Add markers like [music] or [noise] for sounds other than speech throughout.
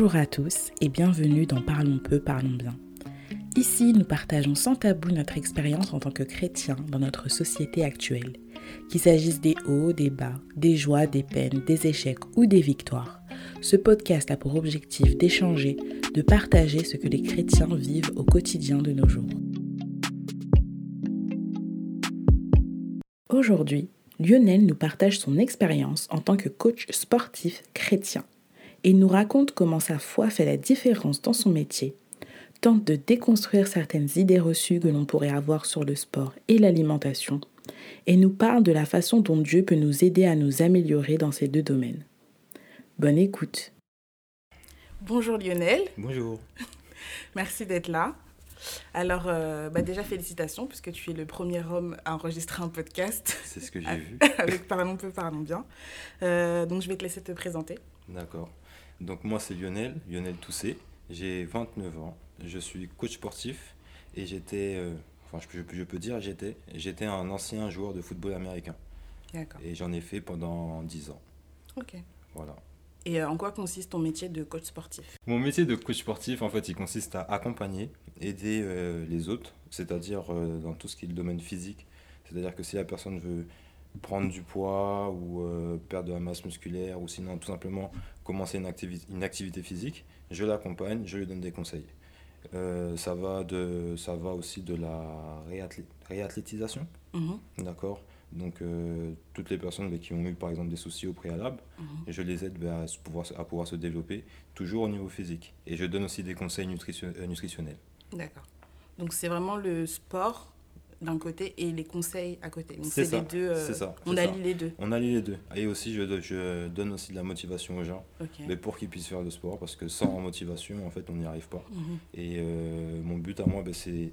Bonjour à tous et bienvenue dans Parlons peu, parlons bien. Ici, nous partageons sans tabou notre expérience en tant que chrétiens dans notre société actuelle. Qu'il s'agisse des hauts, des bas, des joies, des peines, des échecs ou des victoires. Ce podcast a pour objectif d'échanger, de partager ce que les chrétiens vivent au quotidien de nos jours. Aujourd'hui, Lionel nous partage son expérience en tant que coach sportif chrétien et nous raconte comment sa foi fait la différence dans son métier, tente de déconstruire certaines idées reçues que l'on pourrait avoir sur le sport et l'alimentation, et nous parle de la façon dont Dieu peut nous aider à nous améliorer dans ces deux domaines. Bonne écoute. Bonjour Lionel. Bonjour. [laughs] Merci d'être là. Alors, euh, bah déjà, félicitations, puisque tu es le premier homme à enregistrer un podcast. C'est ce que j'ai vu. [laughs] Avec Parlons peu, parlons bien. Euh, donc, je vais te laisser te présenter. D'accord. Donc, moi, c'est Lionel, Lionel Toussé. J'ai 29 ans. Je suis coach sportif et j'étais, euh, enfin, je, je, peux dire, j'étais, j'étais un ancien joueur de football américain. D'accord. Et j'en ai fait pendant 10 ans. Ok. Voilà. Et en quoi consiste ton métier de coach sportif? Mon métier de coach sportif, en fait, il consiste à accompagner, aider euh, les autres, c'est-à-dire euh, dans tout ce qui est le domaine physique. C'est-à-dire que si la personne veut prendre du poids ou euh, perdre de la masse musculaire ou sinon tout simplement commencer une, activité, une activité physique, je l'accompagne, je lui donne des conseils. ça, va de, ça va aussi de la réathlétisation, mm-hmm. d'accord? Donc, euh, toutes les personnes bah, qui ont eu par exemple des soucis au préalable, Mhm. je les aide bah, à, pouvoir, à pouvoir se développer, toujours au niveau physique. Et je donne aussi des conseils nutrition- euh, nutritionnels. D'accord. Donc, c'est vraiment le sport d'un côté et les conseils à côté. Donc, C'est les deux. euh, ça, on allie ça. les deux. On allie les deux. Et aussi, je, je donne aussi de la motivation aux gens, mais pour qu'ils puissent faire le sport, parce que sans motivation, en fait, on n'y arrive pas. Mhm. Et euh, mon but à moi, bah, c'est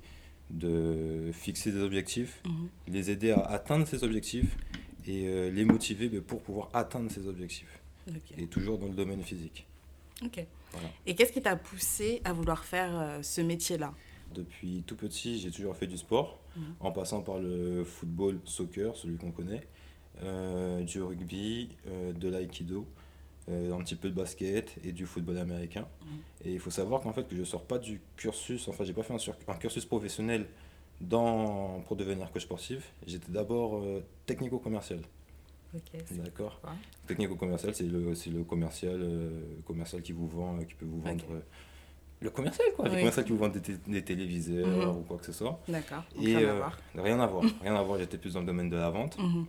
de fixer des objectifs, Mhm. les aider à atteindre ces objectifs et euh, les motiver bah, pour pouvoir atteindre ces objectifs. Et toujours dans le domaine physique. Ok. Voilà. Et qu'est-ce qui t'a poussé à vouloir faire ce métier-là? Depuis tout petit, j'ai toujours fait du sport, Mhm. en passant par le football, soccer, celui qu'on connaît, euh, du rugby, euh, de l'aïkido, euh, un petit peu de basket et du football américain. Mhm. Et il faut savoir qu'en fait que je sors pas du cursus, enfin j'ai pas fait un, cursus professionnel dans, pour devenir coach sportif. J'étais d'abord technico-commercial. Ok. c'est D'accord. Technico-commercial, c'est le, commercial, euh, commercial qui vous vend, qui peut vous vendre. Le commercial quoi, Oui. le commercial qui vous vend des, té- des téléviseurs Mhm. ou quoi que ce soit. D'accord. Et rien à euh, voir. rien à voir, rien à voir, j'étais plus dans le domaine de la vente. Mhm.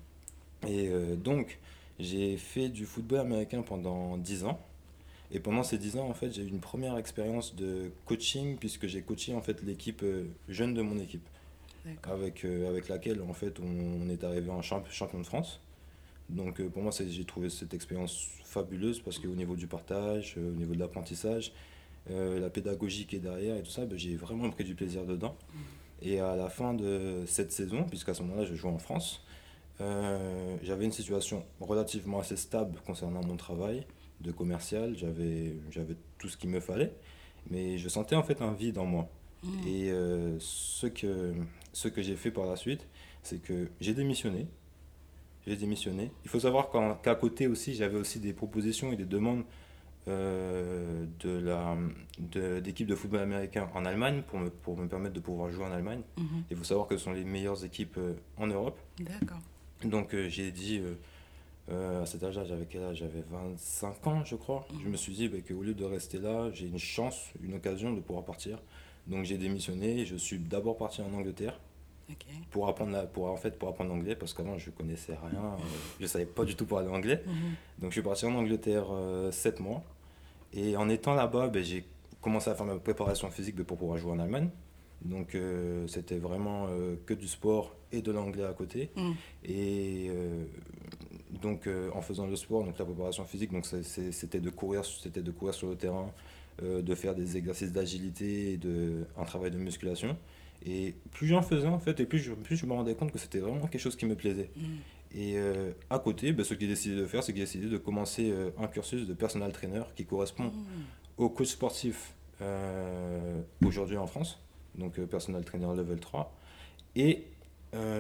Et euh, donc, j'ai fait du football américain pendant 10 ans. Et pendant ces 10 ans, en fait, j'ai eu une première expérience de coaching, puisque j'ai coaché en fait l'équipe euh, jeune de mon équipe, avec, euh, avec laquelle en fait on, on est arrivé en champ- champion de France. Donc euh, pour moi, c'est- j'ai trouvé cette expérience fabuleuse parce qu'au niveau du partage, euh, au niveau de l'apprentissage, euh, la pédagogie qui est derrière et tout ça, ben, j'ai vraiment pris du plaisir dedans. Et à la fin de cette saison, puisqu'à ce moment-là je jouais en France, euh, j'avais une situation relativement assez stable concernant mon travail de commercial, j'avais j'avais tout ce qu'il me fallait, mais je sentais en fait un vide en moi. Mhm. Et euh, ce que, ce que j'ai fait par la suite, c'est que j'ai démissionné. J'ai démissionné. Il faut savoir qu'à côté aussi, j'avais aussi des propositions et des demandes de la de- d'équipes de, football américain en Allemagne pour me, pour me permettre de pouvoir jouer en Allemagne. Mhm. Il faut savoir que ce sont les meilleures équipes euh, en Europe. D'accord. Donc euh, j'ai dit, euh, euh, à cet âge-là, j'avais quel âge? J'avais 25 ans, je crois. Je me suis dit bah, qu'au lieu de rester là, j'ai une chance, une occasion de pouvoir partir. Donc j'ai démissionné. Je suis d'abord parti en Angleterre pour apprendre, la, pour, en fait, pour apprendre l'anglais parce qu'avant je connaissais rien. euh, je savais pas du tout parler anglais. Mhm. Donc je suis parti en Angleterre 7 mois. Et en étant là-bas, ben, j'ai commencé à faire ma préparation physique ben, pour pouvoir jouer en Allemagne. Donc euh, c'était vraiment euh, que du sport et de l'anglais à côté. Mhm. Et euh, donc en faisant le sport, donc la préparation physique, donc c'était de courir, c'était de courir sur le terrain, de faire des exercices d'agilité et de un travail de musculation. Et plus j'en faisais en fait, et plus je, plus je me rendais compte que c'était vraiment quelque chose qui me plaisait. Mhm. Et euh, à côté, ben, ce que j'ai décidé de faire, c'est que j'ai décidé de commencer euh, un cursus de personal trainer qui correspond Mhm. au coach sportif euh, aujourd'hui en France, donc personal trainer level 3. Et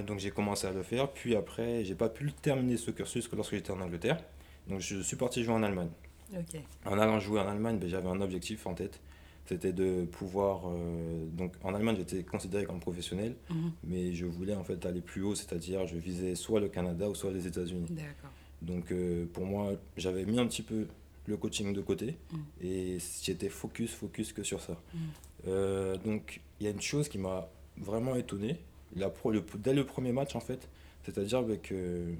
donc j'ai commencé à le faire, puis après, j'ai pas pu terminer ce cursus que lorsque j'étais en Angleterre. Donc je suis parti jouer en Allemagne. En allant jouer en Allemagne, ben, j'avais un objectif en tête. C'était de pouvoir. Euh, donc en Allemagne, j'étais considéré comme professionnel, mhm. mais je voulais en fait aller plus haut, c'est-à-dire je visais soit le Canada ou soit les États-Unis. Donc euh, pour moi, j'avais mis un petit peu le coaching de côté mhm. et j'étais focus, focus que sur ça. Mhm. Euh, donc il y a une chose qui m'a vraiment étonné. La pro, le, dès le premier match, en fait, c'est-à-dire que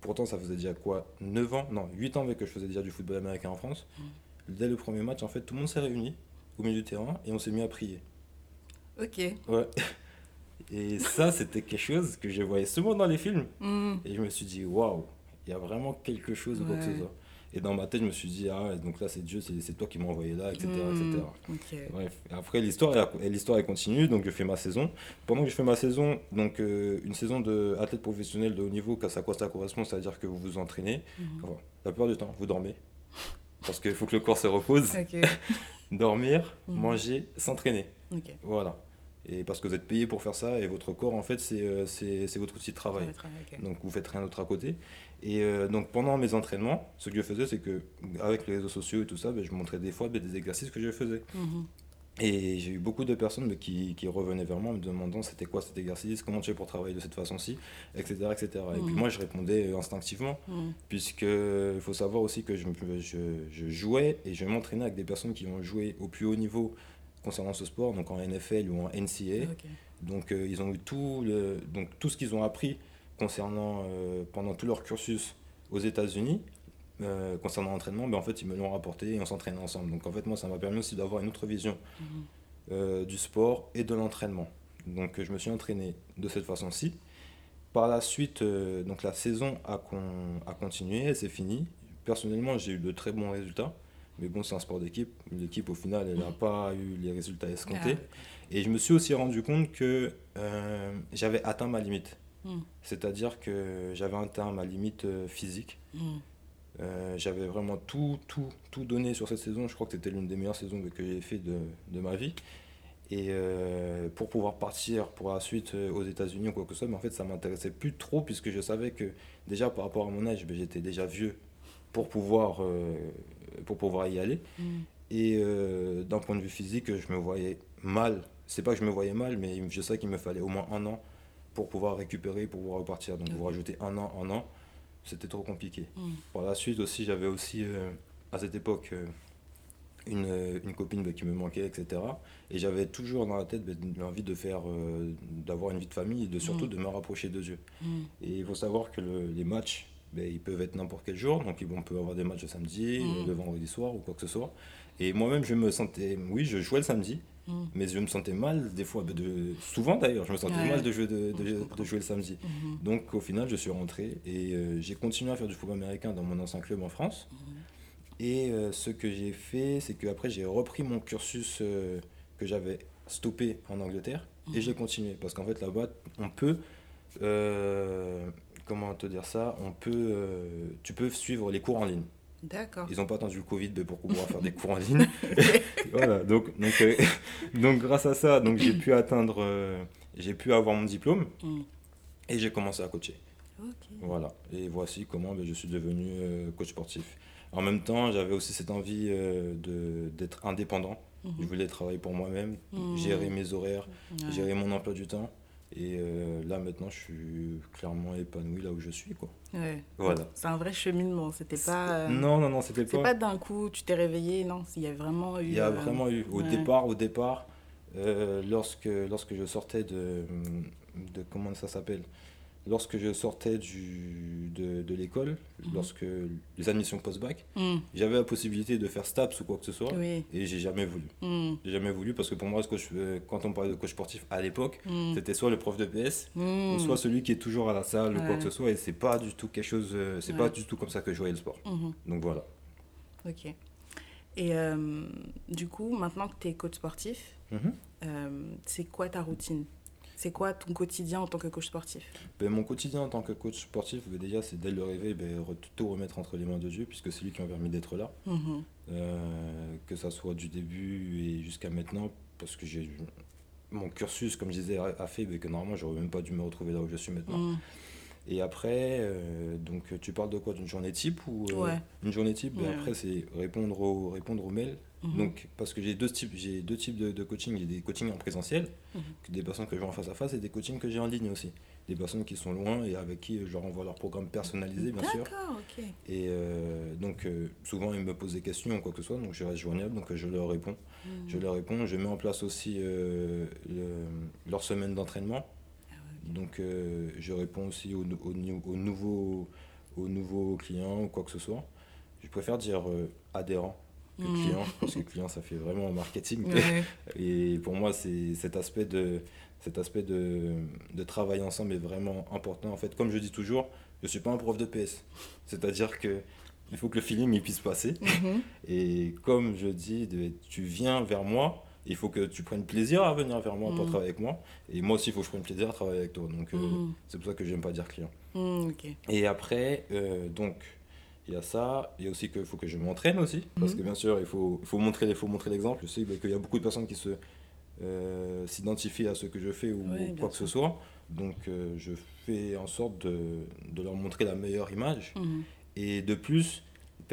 pourtant ça faisait déjà quoi 9 ans, non, 8 ans que je faisais déjà du football américain en France. Dès le premier match, en fait, tout le monde s'est réuni au milieu du terrain et on s'est mis à prier. Ok. Ouais. Et ça, c'était quelque chose que je voyais seulement dans les films. Mm. Et je me suis dit, waouh, il y a vraiment quelque chose de quoi que ce soit. Et dans ma tête, je me suis dit, ah, donc là, c'est Dieu, c'est toi qui m'as envoyé là, etc. Mm. Bref. après, l'histoire, l'histoire, elle continue, donc je fais ma saison. Pendant que je fais ma saison, donc euh, une saison d'athlète professionnel de haut niveau, à quoi ça correspond, c'est-à-dire que vous vous entraînez. Mm. Enfin, la plupart du temps, vous dormez. Parce qu'il faut que le corps se repose. [laughs] dormir, mhm. manger, s'entraîner. Voilà. Et parce que vous êtes payé pour faire ça et votre corps, en fait, c'est euh, votre outil de travail. Donc vous faites rien d'autre à côté. Et euh, donc pendant mes entraînements, ce que je faisais, c'est que avec les réseaux sociaux et tout ça, ben, je montrais des fois ben, des exercices que je faisais. Mhm. Et j'ai eu beaucoup de personnes qui, qui, revenaient vers moi me demandant c'était quoi cet exercice, comment tu fais pour travailler de cette façon-ci, etc., etc. Et puis mmh. moi, je répondais instinctivement, mmh. puisque il faut savoir aussi que je, je, je jouais et je m'entraînais avec des personnes qui ont joué au plus haut niveau concernant ce sport, donc en NFL ou en NCA. Donc euh, ils ont eu tout, le, donc, tout ce qu'ils ont appris concernant, euh, pendant tout leur cursus aux États-Unis, euh, concernant l'entraînement, ben en fait, ils me l'ont rapporté et on s'entraînait ensemble. Donc en fait, moi, ça m'a permis aussi d'avoir une autre vision mhm. euh, du sport et de l'entraînement. Donc je me suis entraîné de cette façon-ci. Par la suite, euh, donc la saison a, con, a continué, c'est fini. Personnellement, j'ai eu de très bons résultats. Mais bon, c'est un sport d'équipe. L'équipe, au final, elle n'a mhm. pas eu les résultats escomptés. Ah. Et je me suis aussi rendu compte que j'avais atteint ma limite. Mhm. C'est-à-dire que j'avais atteint ma limite physique. Euh, j'avais vraiment tout, tout, tout donné sur cette saison. Je crois que c'était l'une des meilleures saisons que j'ai fait de, de, ma vie. Et euh, pour pouvoir partir pour la suite euh, aux États-Unis ou quoi que ce soit, mais en fait, ça m'intéressait plus trop puisque je savais que déjà par rapport à mon âge, ben, j'étais déjà vieux pour pouvoir, pour pouvoir y aller. Mm. Et d'un point de vue physique, je me voyais mal. C'est pas que je me voyais mal, mais je sais qu'il me fallait au moins un an pour pouvoir récupérer, pour pouvoir repartir. Donc, vous rajoutez un an, un an c'était trop compliqué. Mm. Par la suite aussi, j'avais aussi euh, à cette époque euh, une, euh, une, copine bah, qui me manquait, etc. Et j'avais toujours dans la tête bah, l'envie de faire, d'avoir une vie de famille et de surtout mm. de me rapprocher de Dieu. Mm. Et il faut savoir que les matchs, bah, ils peuvent être n'importe quel jour. Donc on peut avoir des matchs le samedi, le vendredi soir ou quoi que ce soit. Et moi-même, je me sentais, oui, je jouais le samedi, Mm. Mais je me sentais mal, des fois, de, souvent d'ailleurs, je me sentais mal de jouer, de, de, jouer le samedi. Mm-hmm. Donc au final, je suis rentré et euh, j'ai continué à faire du football américain dans mon ancien club en France. Mm-hmm. Et euh, ce que j'ai fait, c'est qu'après, j'ai repris mon cursus euh, que j'avais stoppé en Angleterre et mm-hmm. j'ai continué. Parce qu'en fait, là-bas, on peut. comment te dire ça? On peut. tu peux suivre les cours en ligne. D'accord. Ils n'ont pas attendu le Covid pour pouvoir faire des cours en ligne. [laughs] voilà, donc, donc, euh, [laughs] donc grâce à ça, donc j'ai pu atteindre, euh, j'ai pu avoir mon diplôme mm. et j'ai commencé à coacher. Voilà, et voici comment ben, je suis devenu euh, coach sportif. En même temps, j'avais aussi cette envie de d'être indépendant. Mm-hmm. Je voulais travailler pour moi-même, mm. gérer mes horaires, gérer mon emploi du temps. Et euh, là, maintenant, je suis clairement épanoui là où je suis. Quoi. Ouais. Voilà. C'est un vrai cheminement. C'était pas. Euh, non, non, non, c'était pas. Pas d'un coup, tu t'es réveillé. Non, il y a vraiment eu. Il y a euh, vraiment eu. Au départ, au départ lorsque, lorsque je sortais de. de comment ça s'appelle? Lorsque je sortais du, de, de l'école, mhm. lorsque les admissions post-bac, mhm. j'avais la possibilité de faire STAPS ou quoi que ce soit, et j'ai jamais voulu. Mhm. J'ai jamais voulu parce que pour moi, quand on parlait de coach sportif à l'époque, c'était soit le prof de PS, soit celui qui est toujours à la salle ou quoi que ce soit, et c'est pas du tout quelque chose, euh, c'est pas du tout comme ça que je voyais le sport. Donc voilà. Ok. Et euh, du coup, maintenant que tu es coach sportif, euh, c'est quoi ta routine? C'est quoi ton quotidien en tant que coach sportif ben, Mon quotidien en tant que coach sportif, ben, déjà, c'est dès le réveil, ben, tout remettre entre les mains de Dieu, puisque c'est lui qui m'a permis d'être là. Mhm. Euh, que ça soit du début et jusqu'à maintenant, parce que j'ai mon cursus, comme je disais, a fait ben, que normalement, j'aurais même pas dû me retrouver là où je suis maintenant. Mhm. Et après, euh, donc tu parles de quoi D'une journée type ou euh, Ouais. Une journée type, ben après c'est répondre aux, répondre aux mails. Mhm. Donc, parce que j'ai deux types, j'ai deux types de, de coaching. J'ai des coachings en présentiel, Mhm. des personnes que je vois en face à face, et des coachings que j'ai en ligne aussi. Des personnes qui sont loin et avec qui je leur envoie leur programme personnalisé, bien sûr. D'accord, ok. Et euh, donc, souvent, ils me posent des questions ou quoi que ce soit, donc je reste joignable, donc je leur réponds. Mhm. Je leur réponds, je mets en place aussi le- leur semaine d'entraînement. Donc, euh, je réponds aussi aux, aux, aux nouveaux, aux nouveaux clients ou quoi que ce soit. Je préfère dire euh, adhérent que Mhm. client, parce que client, ça fait vraiment marketing. [laughs] Ouais. Et pour moi, c'est cet aspect de cet aspect de, de travail ensemble est vraiment important. En fait, comme je dis toujours, je suis pas un prof de PS. C'est-à-dire que il faut que le feeling il puisse passer. Mhm. Et comme je dis, de- tu viens vers moi, il faut que tu prennes plaisir à venir vers moi pour Mhm. travailler avec moi. Et moi aussi, il faut que je prenne plaisir à travailler avec toi. Donc, euh, Mhm. c'est pour ça que j'aime pas dire client. Ok. Et après, euh, donc, il y a ça. Il y a aussi qu'il faut que je m'entraîne aussi. Parce que bien sûr, il faut, faut montrer, il faut montrer l'exemple. Je sais qu'il y a beaucoup de personnes qui se euh, s'identifient à ce que je fais ou Ouais, quoi que ce soit. Donc, je fais en sorte de, de leur montrer la meilleure image. Et de plus,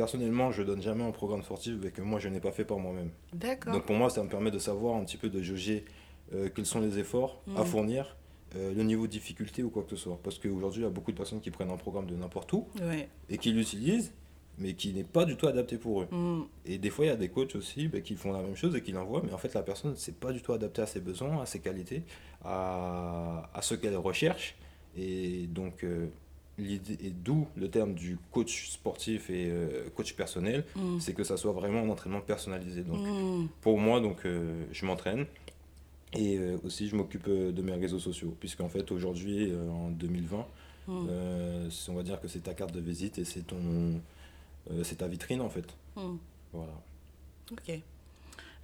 personnellement, je donne jamais un programme sportif que moi, je n'ai pas fait par moi-même. D'accord. Donc, pour moi, ça me permet de savoir un petit peu de jauger euh, quels sont les efforts à Mhm. fournir. euh, le niveau de difficulté ou quoi que ce soit. Parce qu'aujourd'hui, il y a beaucoup de personnes qui prennent un programme de n'importe où, Ouais. et qui l'utilisent, mais qui n'est pas du tout adapté pour eux. Mhm. Et des fois, il y a des coachs aussi bah, qui font la même chose et qui l'envoient, mais en fait, la personne, c'est pas du tout adapté à ses besoins, à ses qualités, à, à ce qu'elle recherche. Et donc, euh, et d'où le terme du coach sportif et euh, coach personnel, Mhm. c'est que ça soit vraiment un entraînement personnalisé. Donc, Mhm. pour moi, donc, euh, je m'entraîne. Et euh, aussi, je m'occupe de mes réseaux sociaux, puisqu'en fait, aujourd'hui, en 2020, Mhm. euh, c'est- on va dire que c'est ta carte de visite et c'est ton, c'est ta vitrine en fait. Voilà. Ok.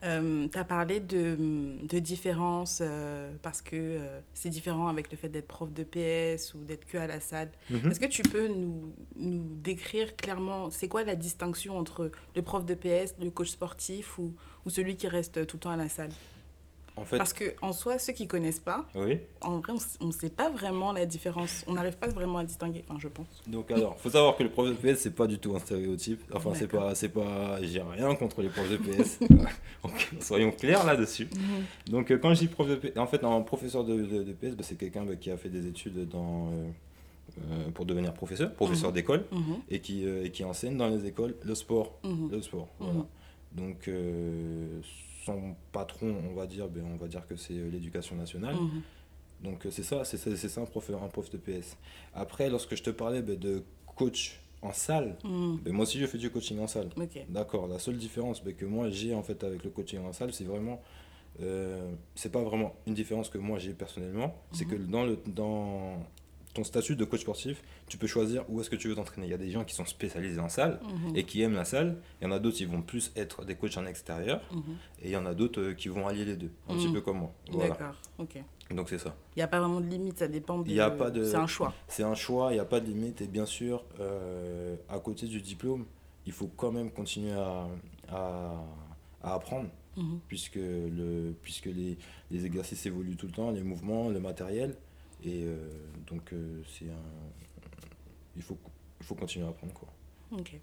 Tu as parlé de, de différences euh, parce que euh, c'est différent avec le fait d'être prof de PS ou d'être que à la salle. Mhm. Est-ce que tu peux nous, nous décrire clairement, c'est quoi la distinction entre le prof de PS, le coach sportif ou, ou celui qui reste tout le temps à la salle? En fait, Parce que en soi, ceux qui connaissent pas, oui. en vrai, on ne sait pas vraiment la différence. On n'arrive pas vraiment à distinguer, enfin, je pense. Donc alors, faut savoir que le prof de PS c'est pas du tout un stéréotype. Enfin, c'est pas, c'est pas, j'ai rien contre les profs de PS. [laughs] Soyons clairs là-dessus. Donc euh, quand je dis prof de PS, en fait, un professeur de, de- de PS, bah, c'est quelqu'un bah, qui a fait des études dans, euh, euh, pour devenir professeur, professeur Mhm. d'école, Mhm, et qui, euh, et qui enseigne dans les écoles le sport. mhm. Le sport, Mhm. voilà. Donc, euh, son patron, on va dire, ben, on va dire que c'est euh, l'éducation nationale. Mhm. Donc, euh, c'est ça, c'est ça, c'est ça un, prof, un prof de PS. Après, lorsque je te parlais ben, de coach en salle, Mhm. ben, moi aussi, je fais du coaching en salle. D'accord, la seule différence ben, que moi j'ai en fait avec le coaching en salle, c'est vraiment. euh, c'est pas vraiment une différence que moi j'ai personnellement, c'est que dans, le, dans ton statut de coach sportif, tu peux choisir où est-ce que tu veux t'entraîner. Il y a des gens qui sont spécialisés en salle Mhm. et qui aiment la salle. Il y en a d'autres qui vont plus être des coachs en extérieur. Mhm. Et il y en a d'autres euh, qui vont allier les deux, un petit Mhm. peu comme moi. Voilà. D'accord, ok. Donc c'est ça. Il n'y a pas vraiment de limite, ça dépend de... Il y a pas de- C'est un choix. C'est un choix, il n'y a pas de limite. Et bien sûr, euh, à côté du diplôme, il faut quand même continuer à, à, à apprendre, puisque, le, puisque les, les exercices évoluent tout le temps, les mouvements, le matériel. Et euh, donc, euh, c'est un... il, faut, il faut continuer à apprendre. Quoi. Ok.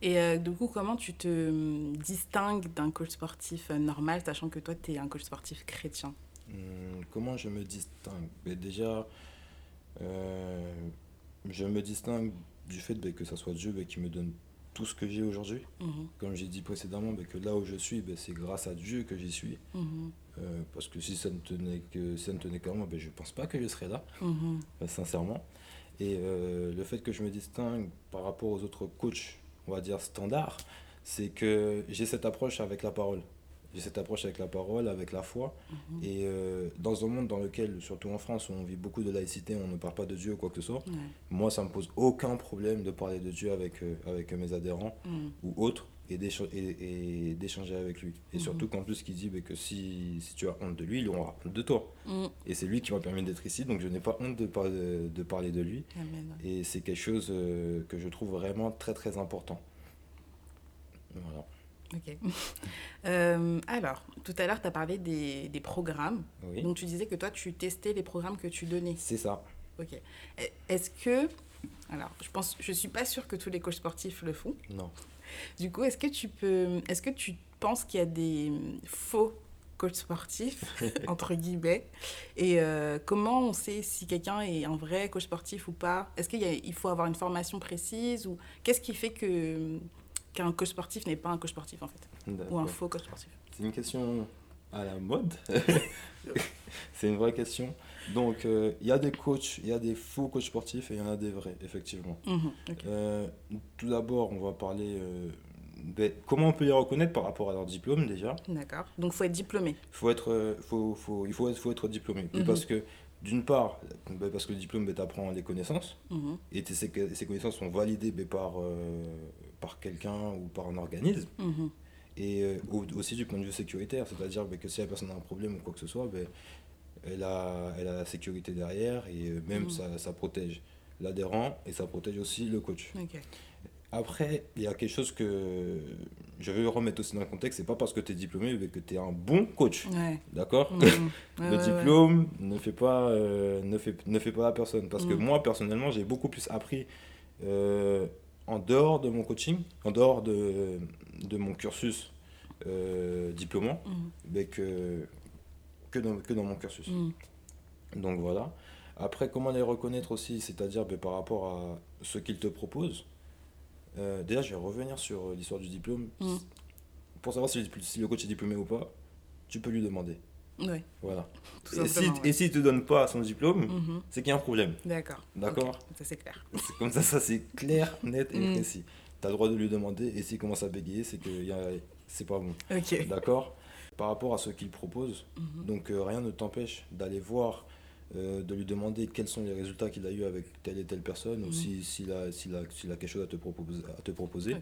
Et euh, du coup, comment tu te hum, distingues d'un coach sportif normal, sachant que toi, tu es un coach sportif chrétien? Hum, comment je me distingue? Ben, Déjà, euh, je me distingue du fait ben, que ça soit Dieu ben, qui me donne tout ce que j'ai aujourd'hui. Mhm. Comme j'ai dit précédemment, que là où je suis, c'est grâce à Dieu que j'y suis. Mhm. Euh, parce que si ça ne tenait que ça ne tenait qu'à moi, ben, je ne pense pas que je serais là, Mhm. euh, sincèrement. Et euh, le fait que je me distingue par rapport aux autres coachs, on va dire standards, c'est que j'ai cette approche avec la parole. J'ai cette approche avec la parole, avec la foi. Mhm. Et euh, dans un monde dans lequel, surtout en France, où on vit beaucoup de laïcité, on ne parle pas de Dieu ou quoi que ce soit, moi, ça me pose aucun problème de parler de Dieu avec, avec mes adhérents Mhm. ou autres et d'écha- et- et d'échanger avec lui. Et Mhm. surtout qu'en plus, il dit bah, que si, si tu as honte de lui, il aura honte de toi. Mhm. Et c'est lui qui m'a permis d'être ici, donc je n'ai pas honte de, par- de parler de lui. Amen. Et c'est quelque chose euh, que je trouve vraiment très très important. Voilà. Ok. [laughs] Euh, alors, tout à l'heure, tu as parlé des, des programmes. Oui, Donc, tu disais que toi, tu testais les programmes que tu donnais. c'est ça. ok. Est-ce que. Alors, je pense, je suis pas sûre que tous les coachs sportifs le font. Non. Du coup, est-ce que tu peux. Est-ce que tu penses qu'il y a des faux coachs sportifs, [laughs] entre guillemets Et euh, comment on sait si quelqu'un est un vrai coach sportif ou pas? Est-ce qu'il il faut avoir une formation précise ou Qu'est-ce qui fait que qu'un coach sportif n'est pas un coach sportif en fait? Ou un faux coach sportif? C'est une question à la mode. [laughs] c'est une vraie question. Donc, euh, il y a des coachs, il y a des faux coachs sportifs et il y en a des vrais, effectivement. Mhm, euh, tout d'abord, on va parler. Euh, comment on peut les reconnaître par rapport à leur diplôme déjà? D'accord. Donc, il faut être diplômé. Faut être, faut, faut, il faut être, faut être diplômé. Mhm. Parce que, d'une part, ben, parce que le diplôme ben, t'apprend les connaissances mhm. et ces, ces, connaissances sont validées ben, par, par quelqu'un ou par un organisme. Et aussi du point de vue sécuritaire, c'est-à-dire que si la personne a un problème ou quoi que ce soit, elle a, elle a la sécurité derrière et euh, même mm. ça, ça, protège l'adhérent et ça protège aussi le coach. Après, il y a quelque chose que je veux remettre aussi dans le contexte, c'est pas parce que tu es diplômé que tu es un bon coach. D'accord mm. [laughs] Le diplôme ne fait pas euh, ne fait, ne fait pas la personne parce que mm. moi personnellement, j'ai beaucoup plus appris euh, en dehors de mon coaching, en dehors de, de mon cursus diplômant, mais que que dans, que dans mon cursus. Mm. Donc voilà. Après, comment les reconnaître aussi, c'est-à-dire ben, par rapport à ce qu'ils te proposent. Euh, déjà, je vais revenir sur euh, l'histoire du diplôme. Mm. Pour savoir si, si, le coach est diplômé ou pas, tu peux lui demander. Oui. Voilà. et s'il si, ne te donne pas son diplôme, c'est qu'il y a un problème. D'accord. D'accord Ça, c'est clair. Comme ça, ça c'est clair, net et précis. Tu as le droit de lui demander, et s'il commence à bégayer, c'est que c'est pas bon. Ok. D'accord? Par rapport à ce qu'il propose. Mhm. Donc euh, rien ne t'empêche d'aller voir, euh, de lui demander quels sont les résultats qu'il a eu avec telle et telle personne, ou mhm. s'il si, a, si a, a, quelque chose à te proposer. À te proposer.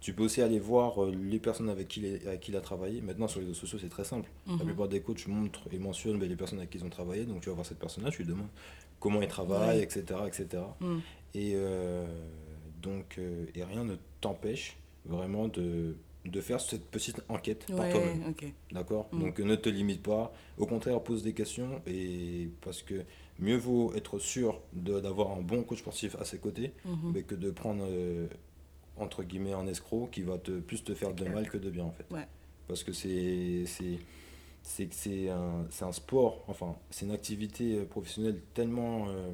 Tu peux aussi aller voir euh, les personnes avec qui, il, avec qui il a travaillé. Maintenant, sur les réseaux sociaux, c'est très simple. La mhm. plupart des coachs montrent et mentionnent ben, les personnes avec qui ils ont travaillé. Donc, tu vas voir cette personne-là, tu lui demandes comment il travaille, etc. etc. Et donc, et rien ne t'empêche vraiment de de faire cette petite enquête par toi-même. D'accord mm. Donc ne te limite pas. Au contraire, pose des questions et parce que mieux vaut être sûr d'avoir un bon coach sportif à ses côtés mm-hmm. mais que de prendre euh, entre guillemets un escroc qui va te, plus te faire de mal que de bien en fait. Parce que c'est c'est un, un sport, enfin c'est une activité professionnelle tellement euh,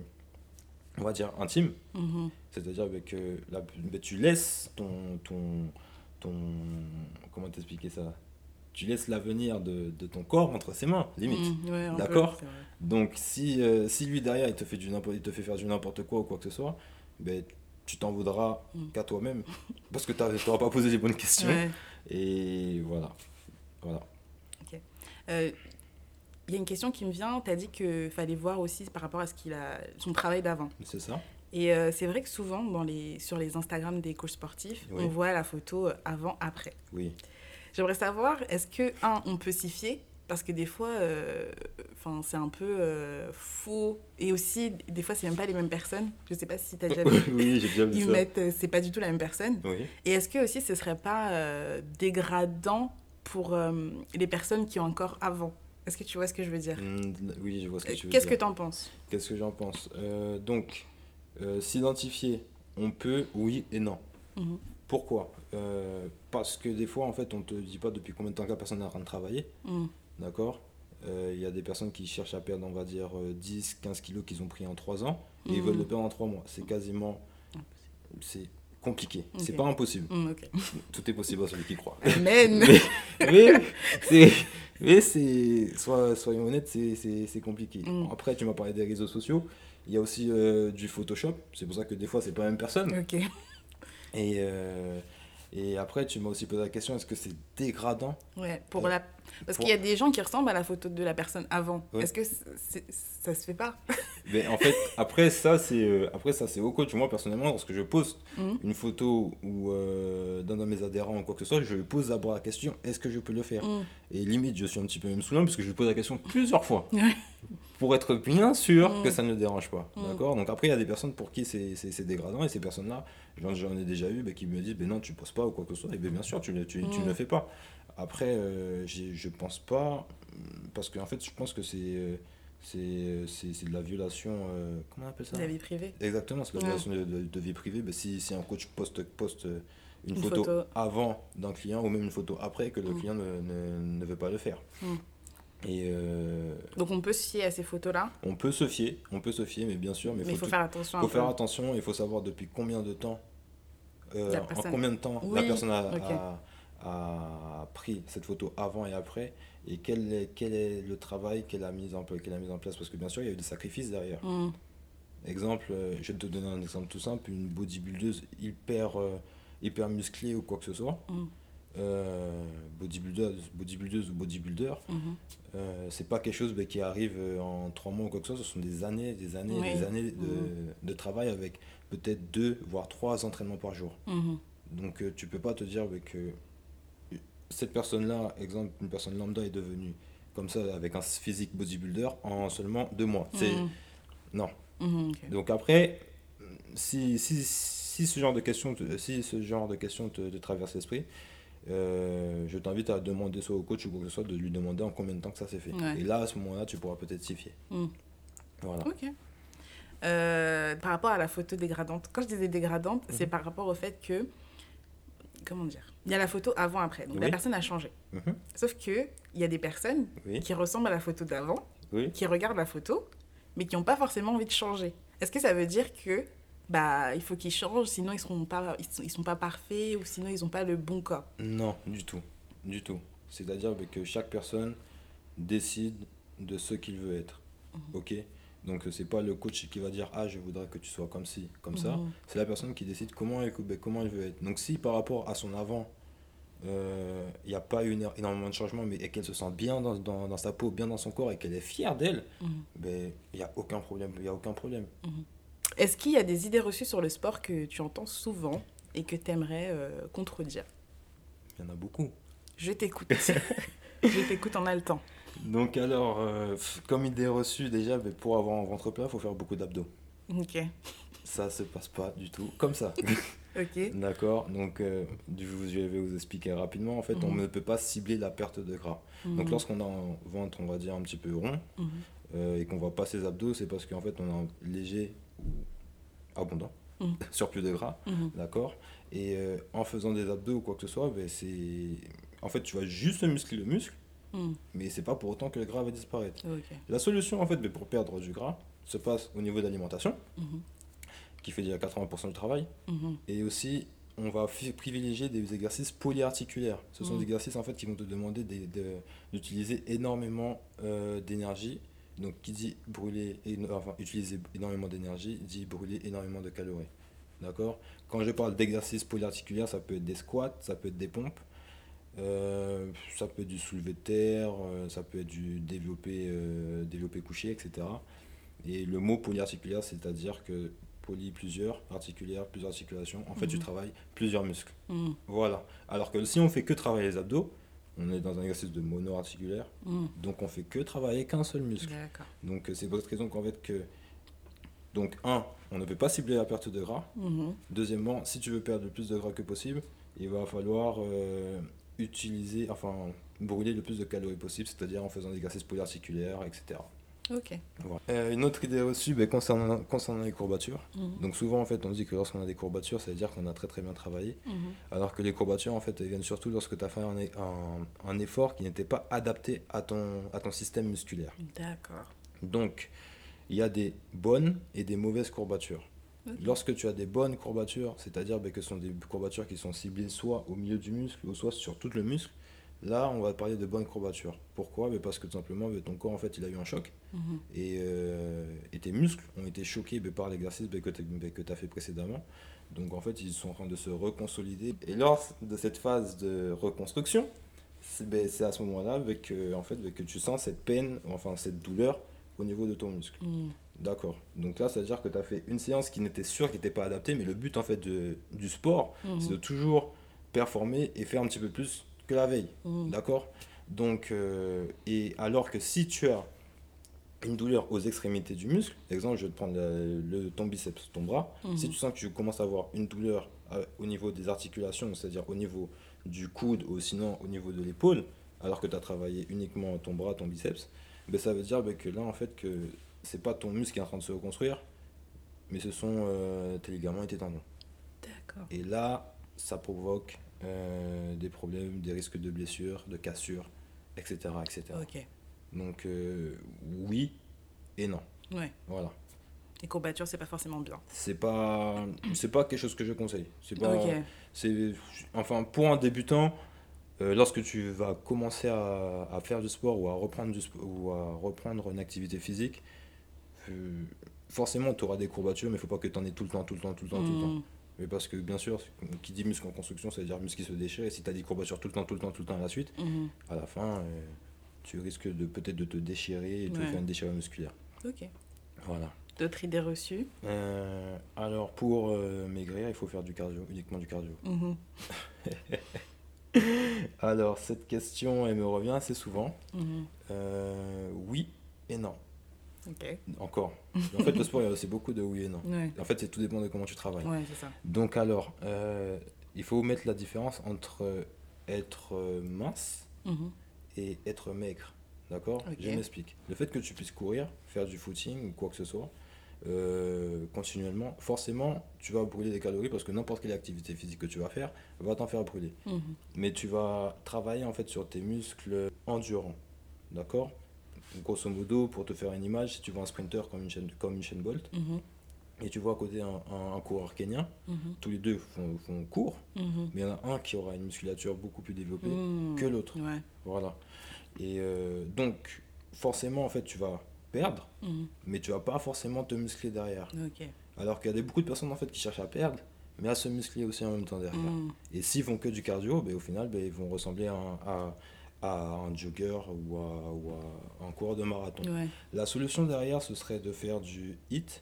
on va dire intime. C'est-à-dire que la, tu laisses ton, ton comment t'expliquer ça? Tu laisses l'avenir de, de, ton corps entre ses mains, limite. Mmh, D'accord? Donc, si, euh, si lui, derrière, il te, fait du il te fait faire du n'importe quoi ou quoi que ce soit, ben, tu t'en voudras mmh. qu'à toi-même. [laughs] parce que tu n'auras pas posé les bonnes questions. Et voilà. Voilà. Euh, il y a une question qui me vient. Tu as dit qu'il fallait voir aussi par rapport à ce qu'il a, son travail d'avant. C'est ça. Et euh, c'est vrai que souvent, dans les, sur les Instagram des coachs sportifs, on voit la photo euh, avant-après. Oui. J'aimerais savoir, est-ce que, un, on peut s'y fier? Parce que des fois, euh, c'est un peu faux. Et aussi, des fois, c'est même pas les mêmes personnes. Je sais pas si tu as déjà [laughs] vu. oui, j'ai déjà vu Ils mettent, c'est pas du tout la même personne. Oui. Et est-ce que aussi, ce serait pas dégradant pour les personnes qui ont encore avant? Est-ce que tu vois ce que je veux dire mmh, Oui, je vois ce que tu veux Qu'est-ce que tu en penses Qu'est-ce que j'en pense Donc, euh, s'identifier, on peut, oui et non. Mhm. Pourquoi euh, Parce que des fois, en fait, on ne te dit pas depuis combien de temps que la personne est en train de travailler. Mhm. D'accord euh, Il y a des personnes qui cherchent à perdre, on va dire, 10, 15 kilos qu'ils ont pris en 3 ans et ils mhm. veulent le perdre en 3 mois. C'est quasiment. C'est compliqué. C'est pas impossible. [laughs] Tout est possible à celui qui croit. Amen. [laughs] mais, mais c'est. soyons honnêtes, c'est compliqué. Après, tu m'as parlé des réseaux sociaux. Il y a aussi euh, du Photoshop, c'est pour ça que des fois, c'est pas la même personne. Et, euh, et après, tu m'as aussi posé la question est-ce que c'est dégradant Ouais, pour la... parce qu'il y a des gens qui ressemblent à la photo de la personne avant. Est-ce que ça se fait pas [laughs] Mais en fait, après ça, c'est euh, après ça c'est au coach. Moi, personnellement, lorsque je poste mhm. une photo ou d'un de mes adhérents ou quoi que ce soit, je pose d'abord la question est-ce que je peux le faire mhm. Et limite, je suis un petit peu même soudain parce que je pose la question plusieurs fois. Pour être bien sûr que mm. ça ne dérange pas. Mm. D'accord? Donc après, il y a des personnes pour qui c'est dégradant et ces personnes-là, j'en ai déjà eu bah, qui me disent ben non, tu poses pas ou quoi que ce soit. Et bien, bien sûr, tu, tu, tu ne le mm. fais pas. Après, euh, je pense pas, parce qu'en fait, je pense que c'est. Euh, c'est c'est de la violation. euh, comment on appelle ça? La vie privée. Exactement, c'est la violation de, de- de vie privée. Ben, si, si un coach poste, poste euh, une, Une photo, photo. avant d'un client ou même une photo après que le Mm. client ne, ne, ne veut pas le faire. Et euh, Donc on peut se fier à ces photos-là, on peut se fier, on peut se fier, mais bien sûr, mais, il faut tout- faire attention faut un faire attention, il faut savoir depuis combien de temps, euh, La en personne- combien de temps Oui, la personne a, ok. a- a pris cette photo avant et après, et quel est, quel est le travail qu'elle a, mis en, pla- qu'elle a mis en place? Parce que bien sûr, il y a eu des sacrifices derrière. Mm. Exemple, euh, je vais te donner un exemple tout simple, une bodybuildeuse hyper, hyper musclée ou quoi que ce soit, Mm. Euh, bodybuildeuse, bodybuildeuse ou bodybuilder, Mhm. euh, c'est pas quelque chose bah, qui arrive euh, en trois mois ou quoi que ce soit, ce sont des années, des années, Oui. des années de, Mhm. de travail avec peut-être deux, voire trois entraînements par jour. Mhm. Donc euh, tu peux pas te dire bah, que cette personne-là, exemple, une personne lambda est devenue comme ça avec un physique bodybuilder en seulement deux mois. C'est non. Donc après, si, si, si ce genre de questions si ce genre de questions te, te traverse l'esprit, euh, je t'invite à demander soit au coach ou quoi que ce soit de lui demander en combien de temps que ça s'est fait. Ouais. Et là, à ce moment-là, tu pourras peut-être s'y fier. Mm. Voilà. Ok. Euh, par rapport à la photo dégradante, quand je disais dégradante, c'est Mhm. par rapport au fait que, comment dire, il y a la photo avant-après, donc la personne a changé. Mhm. Sauf que il y a des personnes Oui, qui ressemblent à la photo d'avant, oui. qui regardent la photo, mais qui n'ont pas forcément envie de changer. Est-ce que ça veut dire que bah il faut qu'ils changent, sinon ils seront pas ils sont, ils sont pas parfaits ou sinon ils n'ont pas le bon corps. Non, du tout. Du tout. C'est-à-dire que chaque personne décide de ce qu'il veut être. Mhm. Ok? Donc, euh, c'est pas le coach qui va dire Ah, je voudrais que tu sois comme ci, comme ça. Mhm. C'est la personne qui décide comment elle, ben, comment elle veut être. Donc si par rapport à son avant, euh, il n'y a pas eu éno- énormément de changements, mais et qu'elle se sent bien dans, dans, dans sa peau, bien dans son corps et qu'elle est fière d'elle, Mhm. ben, il n'y a aucun problème. Il y a aucun problème. Est-ce qu'il y a des idées reçues sur le sport que tu entends souvent et que tu aimerais contredire? Il y en a beaucoup. Je t'écoute. [laughs] je t'écoute en haletant. Donc alors, euh, comme idée reçue, déjà, ben, pour avoir un ventre plat, il faut faire beaucoup d'abdos. Ok. Ça se passe pas du tout comme ça. [laughs] Ok. D'accord Donc, euh, je vais vous expliquer rapidement. En fait, on Mhm. ne peut pas cibler la perte de gras. Donc, lorsqu'on a un ventre, on va dire, un petit peu rond, Mhm. euh, et qu'on voit pas ses abdos, c'est parce qu'en fait, on a un léger abondant Mhm. [laughs] surplus de gras. Mhm. D'accord Et euh, en faisant des abdos ou quoi que ce soit, ben, c'est. En fait, tu vas juste muscler le muscle, Mhm. mais c'est pas pour autant que le gras va disparaître. La solution, en fait, ben, pour perdre du gras se passe au niveau de l'alimentation, Mhm. qui fait déjà 80% du travail. Mhm. Et aussi, on va privilégier des exercices polyarticulaires. Ce sont Mm. des exercices en fait qui vont te demander d'utiliser énormément euh, d'énergie. Donc, qui dit brûler, enfin, utiliser énormément d'énergie, dit brûler énormément de calories. D'accord? Quand je parle d'exercices polyarticulaires, ça peut être des squats, ça peut être des pompes, euh, ça peut être du soulevé de terre, euh, ça peut être du développé, euh, développé couché, etc. Et le mot polyarticulaire, c'est-à-dire que poly plusieurs, articulaires, plusieurs articulations. En fait, tu Mhm. travailles plusieurs muscles. Mhm. Voilà. Alors que si on fait que travailler les abdos, on est dans un exercice de mono-articulaire, Mhm. donc on fait que travailler qu'un seul muscle. Donc euh, c'est pour cette raison qu'en fait que... Donc un, on ne peut pas cibler la perte de gras. Mhm. Deuxièmement, si tu veux perdre le plus de gras que possible, il va falloir euh, utiliser, enfin brûler le plus de calories possible, c'est-à-dire en faisant des exercices polyarticulaires, etc. Ok. Voilà. Euh, une autre idée reçue ben, concernant, concernant les courbatures. Mhm. Donc souvent en fait on dit que lorsqu'on a des courbatures, ça veut dire qu'on a très très bien travaillé. Mhm. Alors que les courbatures en fait elles viennent surtout lorsque tu as fait un, un- un effort qui n'était pas adapté à ton, à ton système musculaire. D'accord. Donc il y a des bonnes et des mauvaises courbatures. Lorsque tu as des bonnes courbatures, c'est-à-dire ben, que ce sont des courbatures qui sont ciblées soit au milieu du muscle ou soit sur tout le muscle, là on va parler de bonnes courbatures. Pourquoi? Ben, Parce que tout simplement ton corps en fait il a eu un choc Mhm. et, euh, et tes muscles ont été choqués par l'exercice que tu as fait précédemment. Donc en fait, ils sont en train de se reconsolider. Et lors de cette phase de reconstruction, c'est ben, à ce moment-là ben, que, en fait, ben, que tu sens cette peine, enfin cette douleur au niveau de ton muscle. Mhm. D'accord. Donc là, ça veut dire que tu as fait une séance qui n'était sûre, qui n'était pas adaptée, mais le but en fait de- du sport, Mhm. c'est de toujours performer et faire un petit peu plus que la veille. Mhm. D'accord? Donc, euh, et alors que si tu as une douleur aux extrémités du muscle, exemple, je vais te prendre le, le- ton biceps, ton bras, Mhm. si tu sens que tu commences à avoir une douleur euh, au niveau des articulations, c'est-à-dire au niveau du coude ou sinon au niveau de l'épaule, alors que tu as travaillé uniquement ton bras, ton biceps, ben, ça veut dire ben, que là, en fait, que c'est pas ton muscle qui est en train de se reconstruire, mais ce sont euh, tes ligaments et tes tendons. D'accord. Et là, ça provoque euh, des problèmes, des risques de blessures, de cassures, etc. etc. Donc, euh, oui et non. Ouais. Voilà. Les courbatures, c'est pas forcément bien. C'est pas, c'est pas quelque chose que je conseille. C'est pas, c'est, enfin, pour un débutant, euh, lorsque tu vas commencer à, à faire du sport ou à reprendre, du ou à reprendre une activité physique, forcément, tu auras des courbatures, mais il faut pas que tu en aies tout le temps, tout le temps, tout le temps, tout le temps. Mais parce que, bien sûr, qui dit muscle en construction, ça veut dire muscle qui se déchire. Et si tu as des courbatures tout le temps, tout le temps, tout le temps à la suite, Mhm. à la fin, euh, tu risques de peut-être de te déchirer et de Ouais. faire une déchirure musculaire. Ok. Voilà. D'autres idées reçues Euh, alors, pour euh, maigrir, il faut faire du cardio, uniquement du cardio. Mhm. [laughs] [laughs] Alors, cette question, elle me revient assez souvent. Mhm. Oui et non. Ok. Encore. En fait, le sport, aussi beaucoup de oui et non. Ouais. En fait, c'est tout dépend de comment tu travailles. Ouais, c'est ça. Donc, alors, euh, il faut mettre la différence entre être mince Mhm. et être maigre. D'accord? Je m'explique. Le fait que tu puisses courir, faire du footing ou quoi que ce soit, euh, continuellement, forcément, tu vas brûler des calories parce que n'importe quelle activité physique que tu vas faire va t'en faire brûler. Mhm. Mais tu vas travailler en fait sur tes muscles endurants. D'accord? Grosso modo, pour te faire une image, si tu vois un sprinter comme une chaîne, comme une chaîne Bolt Mhm. et tu vois à côté un, un- un coureur kenyan, Mhm. tous les deux font, font court, Mhm. mais il y en a un qui aura une musculature beaucoup plus développée que l'autre. Ouais. Voilà. Et euh, donc, forcément, en fait, tu vas perdre, mais tu vas pas forcément te muscler derrière. Alors qu'il y a des, beaucoup de personnes en fait qui cherchent à perdre, mais à se muscler aussi en même temps derrière. Et s'ils font que du cardio, ben, au final, ben, ils vont ressembler à- à un jogger ou à, ou à un coureur de marathon. Ouais. La solution derrière, ce serait de faire du HIIT,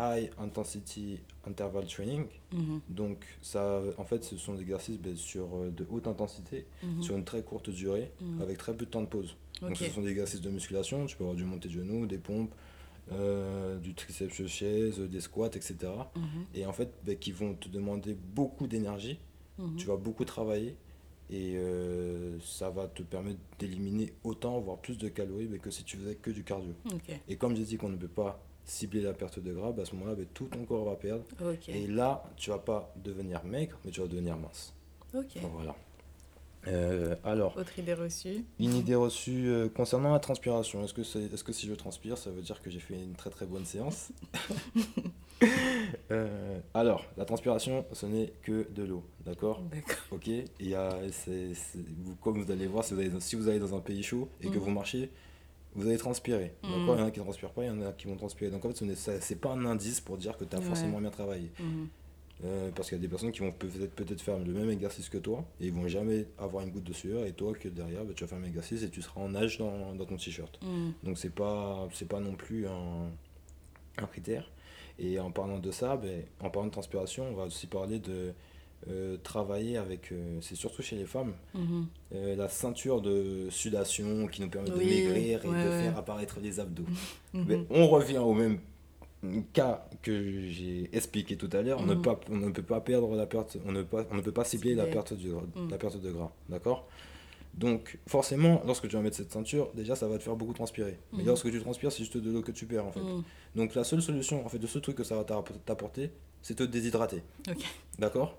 High Intensity Interval Training. Mhm. Donc, ça, en fait, ce sont des exercices sur euh, de haute intensité, Mhm. sur une très courte durée, Mhm. avec très peu de temps de pause. Donc, ce sont des exercices de musculation. Tu peux avoir du montée de genoux, des pompes, euh, du triceps chaise, des squats, etc. Et en fait, ben, qui vont te demander beaucoup d'énergie. Tu vas beaucoup travailler et euh, ça va te permettre d'éliminer autant, voire plus de calories que si tu faisais que du cardio. Et comme j'ai dit qu'on ne peut pas cibler la perte de gras, ben, à ce moment-là, ben, tout ton corps va perdre. Et là, tu vas pas devenir maigre, mais tu vas devenir mince. Ok. Voilà. Euh, alors, Autre idée reçue une idée reçue euh, concernant la transpiration. Est-ce que, si je transpire, ça veut dire que j'ai fait une très très bonne séance [laughs] Euh, Alors, la transpiration, ce n'est que de l'eau, d'accord? D'accord. Ok Il y a, vous, Comme vous allez voir, si vous allez, si vous allez dans un pays chaud et que Mhm. vous marchez, vous allez transpirer. Mhm. D'accord? Il y en a qui ne transpirent pas, il y en a qui vont transpirer. Donc en fait, ce n'est pas un indice pour dire que tu as Ouais. forcément bien travaillé. Mhm. Euh, parce qu'il y a des personnes qui vont peut-être peut-être faire le même exercice que toi et ils vont jamais avoir une goutte de sueur et toi que derrière bah, tu vas faire le même exercice et tu seras en nage dans, dans ton t-shirt. Mhm. Donc c'est pas c'est pas non plus un, un critère. Et en parlant de ça, ben, en parlant de transpiration, on va aussi parler de euh, travailler avec, euh, c'est surtout chez les femmes, Mhm. euh, la ceinture de sudation qui nous permet Oui, de maigrir et ouais, de ouais. faire apparaître les abdos. Mais [laughs] on revient au même cas que j'ai expliqué tout à l'heure. On, ne Mhm. pas- on ne peut pas perdre la perte, on ne, pas, on ne peut pas cibler la perte, du, Mhm. la perte de gras. D'accord? Donc, forcément, lorsque tu vas mettre cette ceinture, déjà, ça va te faire beaucoup transpirer. Mais Mhm. lorsque tu transpires, c'est juste de l'eau que tu perds, en fait. Donc, la seule solution, en fait, de ce truc que ça va t'app- t'apporter, c'est te déshydrater. D'accord?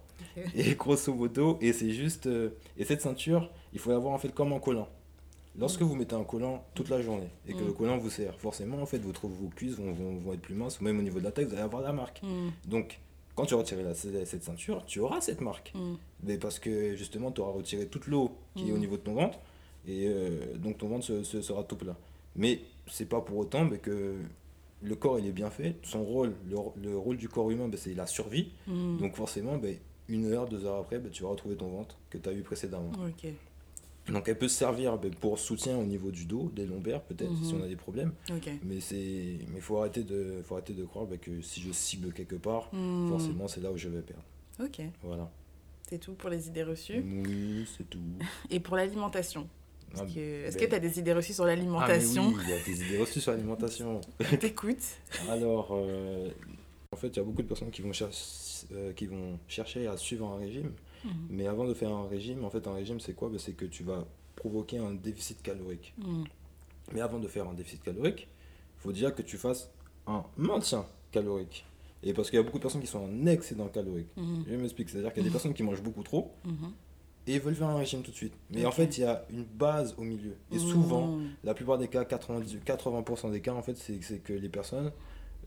Et grosso modo, et c'est juste. euh, et cette ceinture, il faut l'avoir en fait comme un collant. Lorsque vous mettez un collant toute la journée et que Mm. le collant vous sert, forcément, en fait, votre, vos cuisses vont, vont, vont être plus minces, ou même au niveau de la taille, vous allez avoir la marque. Mhm. Donc, quand tu retirer la, cette ceinture, tu auras cette marque. Mhm. Mais parce que justement, tu auras retiré toute l'eau qui est au Mm. niveau de ton ventre, et euh, donc ton ventre se, se- sera tout plat. Mais c'est pas pour autant mais que le corps il est bien fait. Son rôle, le, le rôle du corps humain, ben, c'est la survie. Donc forcément, ben, une heure, deux heures après, ben, tu vas retrouver ton ventre que tu as eu précédemment. Donc elle peut se servir ben, pour soutien au niveau du dos, des lombaires peut-être, si Mhm. on a des problèmes. Mais c'est, mais faut arrêter de, faut arrêter de croire ben, que si je cible quelque part, Mhm. forcément c'est là où je vais perdre. Ok. Voilà. C'est tout pour les idées reçues? Oui, c'est tout. [laughs] Et pour l'alimentation? Ah, Est-ce que ben- que tu as des idées reçues sur Ah, l'alimentation oui, il y a des idées reçues sur l'alimentation. [laughs] T'écoutes Alors, euh, en fait, il y a beaucoup de personnes qui vont, cher- euh, qui vont chercher à suivre un régime. Mhm. Mais avant de faire un régime, en fait, un régime, c'est quoi? Ben, C'est que tu vas provoquer un déficit calorique. Mhm. Mais avant de faire un déficit calorique, il faut déjà que tu fasses un maintien calorique. Et parce qu'il y a beaucoup de personnes qui sont en excédent calorique. Mhm. Je m'explique. C'est-à-dire qu'il y a des personnes qui mangent beaucoup trop Mhm. et ils veulent faire un régime tout de suite. Mais en fait, il y a une base au milieu. Et souvent, la plupart des cas, 90, 80% des cas, en fait, c'est c'est que les personnes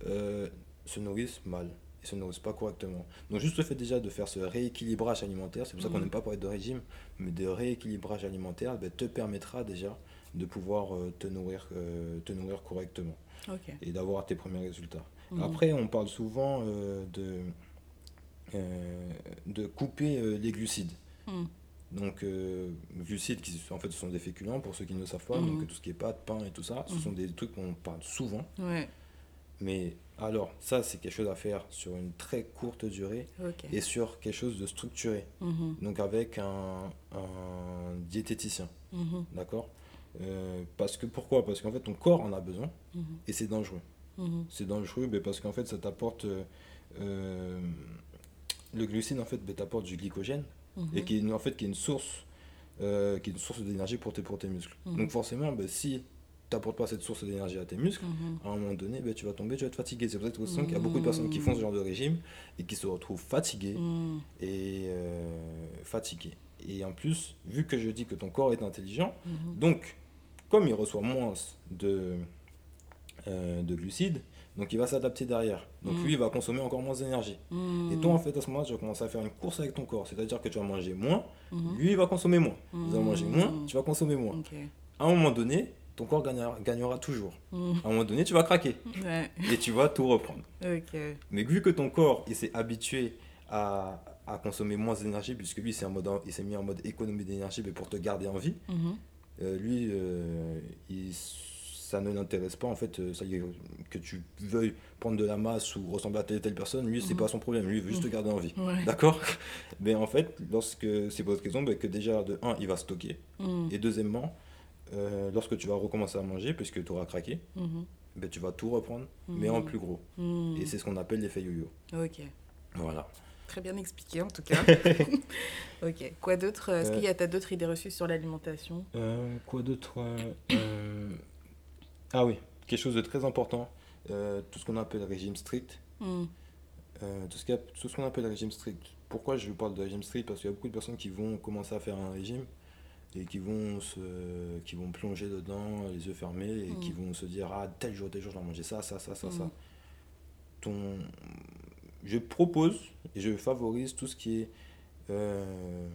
euh, se nourrissent mal et se nourrissent pas correctement. Donc juste le fait déjà de faire ce rééquilibrage alimentaire, c'est pour ça qu'on Mhm. n'aime pas parler de régime, mais de rééquilibrage alimentaire, ben, te permettra déjà de pouvoir euh, te, nourrir, euh, te nourrir correctement et d'avoir tes premiers résultats. Mhm. Après, on parle souvent euh, de, de couper les glucides. Mhm. Donc, euh, glucides, qui en fait, ce sont des féculents, pour ceux qui ne le savent pas, donc tout ce qui est pâtes, pain et tout ça, ce sont des trucs qu'on parle souvent. Ouais. Mais alors, ça, c'est quelque chose à faire sur une très courte durée et sur quelque chose de structuré. Mhm. Donc, avec un, un diététicien, Mhm. d'accord? Euh, Parce que, pourquoi? Parce qu'en fait, ton corps en a besoin Mhm. et c'est dangereux. C'est dangereux mais parce qu'en fait, ça t'apporte. euh, euh, le glucide, en fait, t'apporte du glycogène et qui est une, en fait qui est une source qui est une source d'énergie pour tes, pour tes muscles. Donc forcément, ben, si tu n'apportes pas cette source d'énergie à tes muscles, Mhm. à un moment donné, ben, tu vas tomber, tu vas être fatigué. C'est pour cette raison qu'il y a beaucoup de personnes qui font ce genre de régime et qui se retrouvent fatiguées Mhm. et euh, fatiguées. Et en plus, vu que je dis que ton corps est intelligent, Mhm. donc comme il reçoit moins de, euh, de glucides, donc il va s'adapter derrière. Donc Mhm. lui, il va consommer encore moins d'énergie. Et toi, en fait, à ce moment-là, tu vas commencer à faire une course avec ton corps. C'est-à-dire que tu vas manger moins, Mhm. lui, il va consommer moins. Vous allez manger Mhm. moins, tu vas consommer moins. À un moment donné, ton corps gagnera, gagnera toujours. Mhm. À un moment donné, tu vas craquer Ouais. et tu vas tout reprendre. Mais vu que ton corps, il s'est habitué à, à consommer moins d'énergie, puisque lui, en mode, il s'est mis en mode économie d'énergie mais pour te garder en vie, Mhm. euh, lui, euh, il- ça ne l'intéresse pas, en fait, euh, ça que tu veuilles prendre de la masse ou ressembler à telle et telle personne, lui, c'est Mhm. pas son problème, lui, il veut juste te garder en vie. Ouais. D'accord? Mais en fait, lorsque c'est pour cette raison ben, que déjà, de un, il va stocker. Mhm. Et deuxièmement, euh, lorsque tu vas recommencer à manger, puisque tu auras craqué, Mhm. ben, tu vas tout reprendre, mais en Mhm. plus gros. Mhm. Et c'est ce qu'on appelle l'effet yo-yo. Ok. Voilà. Très bien expliqué en tout cas. [laughs] [laughs] ok. Quoi d'autre Est-ce Euh, qu'il y a d'autres idées reçues sur l'alimentation? Euh, quoi d'autre euh, euh, Ah oui, quelque chose de très important, euh, tout ce qu'on appelle régime strict. Euh, tout ce qu'on appelle régime strict. Pourquoi je parle de régime strict? Parce qu'il y a beaucoup de personnes qui vont commencer à faire un régime et qui vont, se, qui vont plonger dedans, les yeux fermés, et Mm. qui vont se dire Ah, tel jour, tel jour, je dois manger ça, ça, ça, ça, ça. Mm. Ton... Je propose et je favorise tout ce qui est. euh,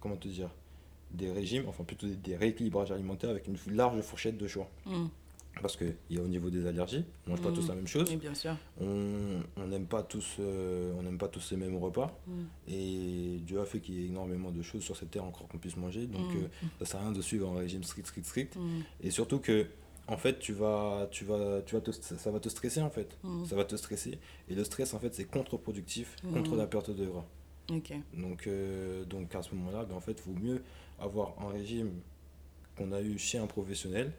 comment te dire Des régimes, enfin plutôt des, des rééquilibrages alimentaires avec une large fourchette de choix. Mhm. Parce qu'il y a au niveau des allergies, on mange pas Mm. tous la même chose. Oui, bien sûr. On n'aime pas tous euh, on n'aime pas tous les mêmes repas Mhm. et Dieu a fait qu'il y ait énormément de choses sur cette terre encore qu'on puisse manger donc Mhm. euh, ça sert à rien de suivre un régime strict strict strict Mhm. et surtout que en fait tu vas tu vas tu vas te, ça va te stresser en fait ça va te stresser et le stress en fait c'est contre-productif contre la perte de gras donc euh, donc à ce moment-là ben, en fait il vaut mieux avoir un régime qu'on a eu chez un professionnel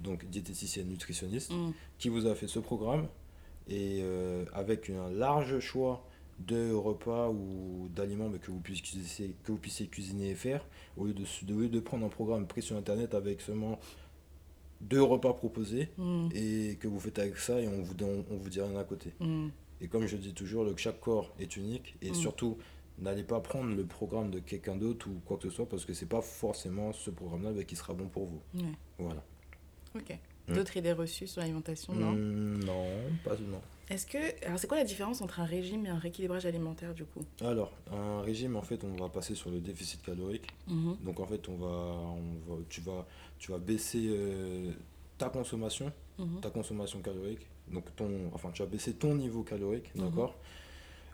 donc diététicien nutritionniste Mhm. qui vous a fait ce programme et euh, avec un large choix de repas ou d'aliments mais que vous puissiez cuisiner, que vous puissiez cuisiner et faire au lieu de, de, prendre un programme pris sur internet avec seulement deux repas proposés Mhm. et que vous faites avec ça et on vous on vous dit rien à côté Mhm. et comme je dis toujours le, chaque corps est unique et Mm. surtout n'allez pas prendre le programme de quelqu'un d'autre ou quoi que ce soit parce que c'est pas forcément ce programme là qui sera bon pour vous voilà Ok. Mm. D'autres idées reçues sur l'alimentation Non. Hmm, non pas non Est-ce que. Alors, c'est quoi la différence entre un régime et un rééquilibrage alimentaire du coup? Alors, un régime, en fait, on va passer sur le déficit calorique. Mhm. Donc, en fait, on va, on va, tu, vas, tu vas baisser euh, ta consommation, Mhm. ta consommation calorique. Donc, ton, enfin, tu vas baisser ton niveau calorique, Mhm. d'accord?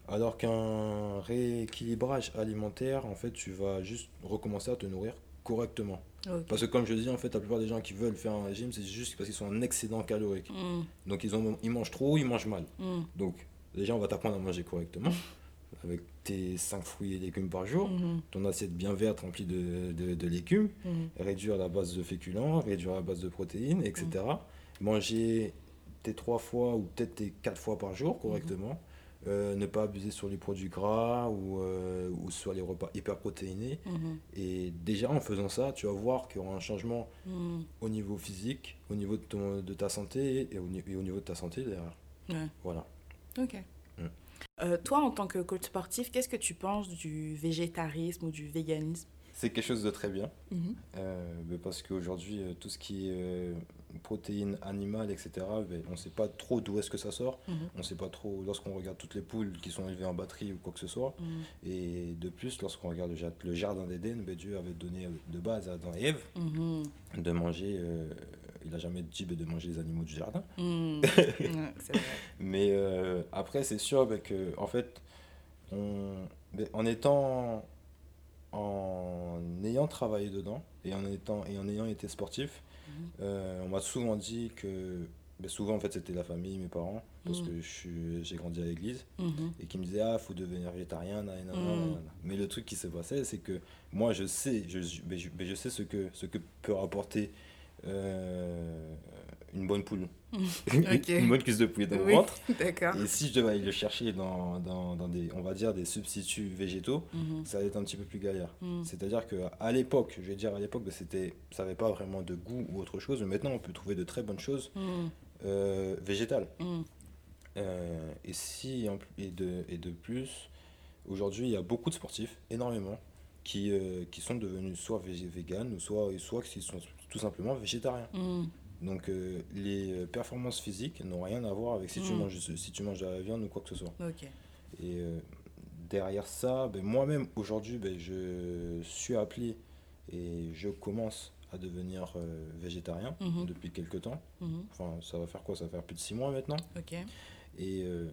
Alors qu'un rééquilibrage alimentaire, en fait, tu vas juste recommencer à te nourrir correctement. Parce que, comme je dis, en fait, la plupart des gens qui veulent faire un régime, c'est juste parce qu'ils sont en excédent calorique. Mhm. Donc, ils, ont, ils mangent trop, ils mangent mal. Mhm. Donc, déjà, on va t'apprendre à manger correctement, avec tes 5 fruits et légumes par jour, Mhm. ton assiette bien verte remplie de, de, de légumes, Mhm. réduire la base de féculents, réduire la base de protéines, etc. Manger tes 3 fois ou peut-être tes 4 fois par jour correctement. Euh, ne pas abuser sur les produits gras ou, euh, ou sur les repas hyper protéinés. Mhm. Et déjà en faisant ça, tu vas voir qu'il y aura un changement Mhm. au niveau physique, au niveau de, ton- de ta santé et au, et au niveau de ta santé derrière. Ouais. Voilà. Ok. Mm. Euh, toi, en tant que coach sportif, qu'est-ce que tu penses du végétarisme ou du véganisme? C'est quelque chose de très bien. Mhm. euh, mais parce qu'aujourd'hui, tout ce qui est euh, protéines animales, etc., ben, on ne sait pas trop d'où est-ce que ça sort. Mhm. On ne sait pas trop lorsqu'on regarde toutes les poules qui sont élevées en batterie ou quoi que ce soit. Mhm. Et de plus, lorsqu'on regarde le, ja- le jardin d'Éden, ben, Dieu avait donné euh, de base à Adam et Ève Mhm. de manger. euh, il n'a jamais dit ben, de manger les animaux du jardin. Ouais. [laughs] Mais euh, après, c'est sûr ben, que, en fait, on, ben, en étant. En ayant travaillé dedans et en, étant, et en ayant été sportif. Euh, on m'a souvent dit que. ben, souvent, en fait, c'était la famille, mes parents, parce Mhm. que j'ai grandi à l'église. Mhm. et qui me disait ah faut devenir végétarien mais le truc qui s'est passé c'est que moi je sais je, je, ben, je- ben, je sais ce que ce que peut rapporter euh, une bonne poule [laughs] Ok. une bonne cuisse de poulet dans Oui. le ventre et si je devais aller le chercher dans, dans, dans des on va dire des substituts végétaux Mhm. ça allait être un petit peu plus galère Mhm. c'est à dire que à l'époque je vais dire à l'époque ben, c'était ça n'avait pas vraiment de goût ou autre chose mais maintenant on peut trouver de très bonnes choses Mhm. euh, végétales euh, et si et de, et de plus, aujourd'hui, il y a beaucoup de sportifs, énormément, qui, euh, qui sont devenus soit véganes soit, soit qui sont tout simplement végétariens. Donc euh, les euh, performances physiques n'ont rien à voir avec si tu Mm. manges si tu manges de la viande ou quoi que ce soit. Et euh, derrière ça, ben, moi-même aujourd'hui, ben, je suis appelé et je commence à devenir euh, végétarien Mhm. depuis quelques temps. Enfin, ça va faire quoi? Ça va faire plus de six mois maintenant. Et euh,